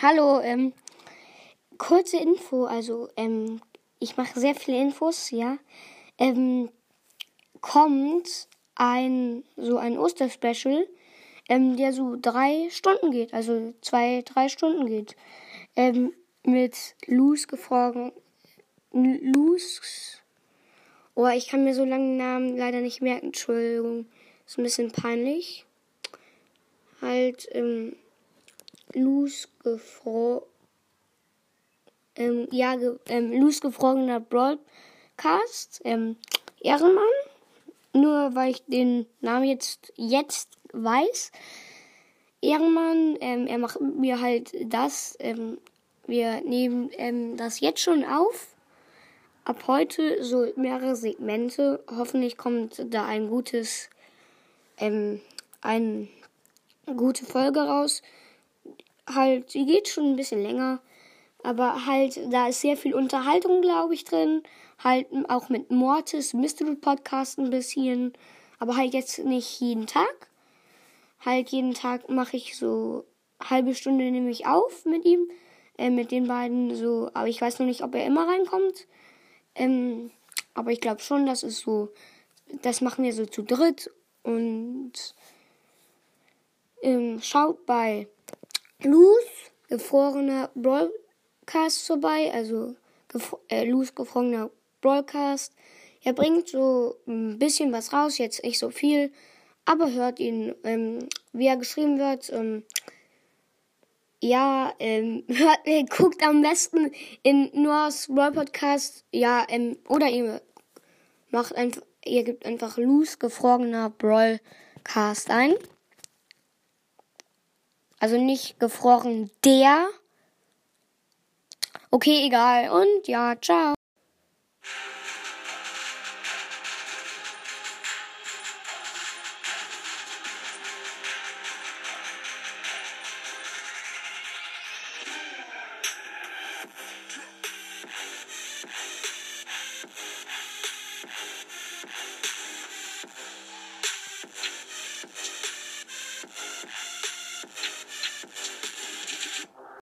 Hallo, ähm, kurze Info, also, ähm, ich mache sehr viele Infos, ja. Ähm, kommt ein, so ein Osterspecial, ähm, der so drei Stunden geht, also zwei, drei Stunden geht. Ähm, mit Luz gefroren, Luz, oh, ich kann mir so lange Namen leider nicht merken, Entschuldigung, ist ein bisschen peinlich. Halt, ähm, Gefroren, ähm, ja, ähm, Luz gefrorener Broadcast, ähm, Ehrenmann. Nur weil ich den Namen jetzt, jetzt weiß. Ehrenmann, ähm, er macht mir halt das, ähm, wir nehmen ähm, das jetzt schon auf. Ab heute so mehrere Segmente. Hoffentlich kommt da ein gutes, ähm, eine gute Folge raus halt, die geht schon ein bisschen länger. Aber halt, da ist sehr viel Unterhaltung, glaube ich, drin. Halt auch mit Mortis, Mystery Podcast ein bisschen. Aber halt jetzt nicht jeden Tag. Halt jeden Tag mache ich so halbe Stunde nehme ich auf mit ihm. Äh, mit den beiden so. Aber ich weiß noch nicht, ob er immer reinkommt. Ähm, aber ich glaube schon, das ist so. Das machen wir so zu dritt. Und ähm, schaut bei Luz, gefrorener Broadcast vorbei, also gefro äh, Luz, gefrorener Broadcast. Er bringt so ein bisschen was raus, jetzt nicht so viel, aber hört ihn, ähm, wie er geschrieben wird. Ähm, ja, ähm, hört, äh, guckt am besten in Noahs Brawl Podcast, ja, ähm, oder ihr macht einfach, ihr gebt einfach Luz, gefrorener Broadcast ein. Also nicht gefroren der. Okay, egal. Und ja, ciao.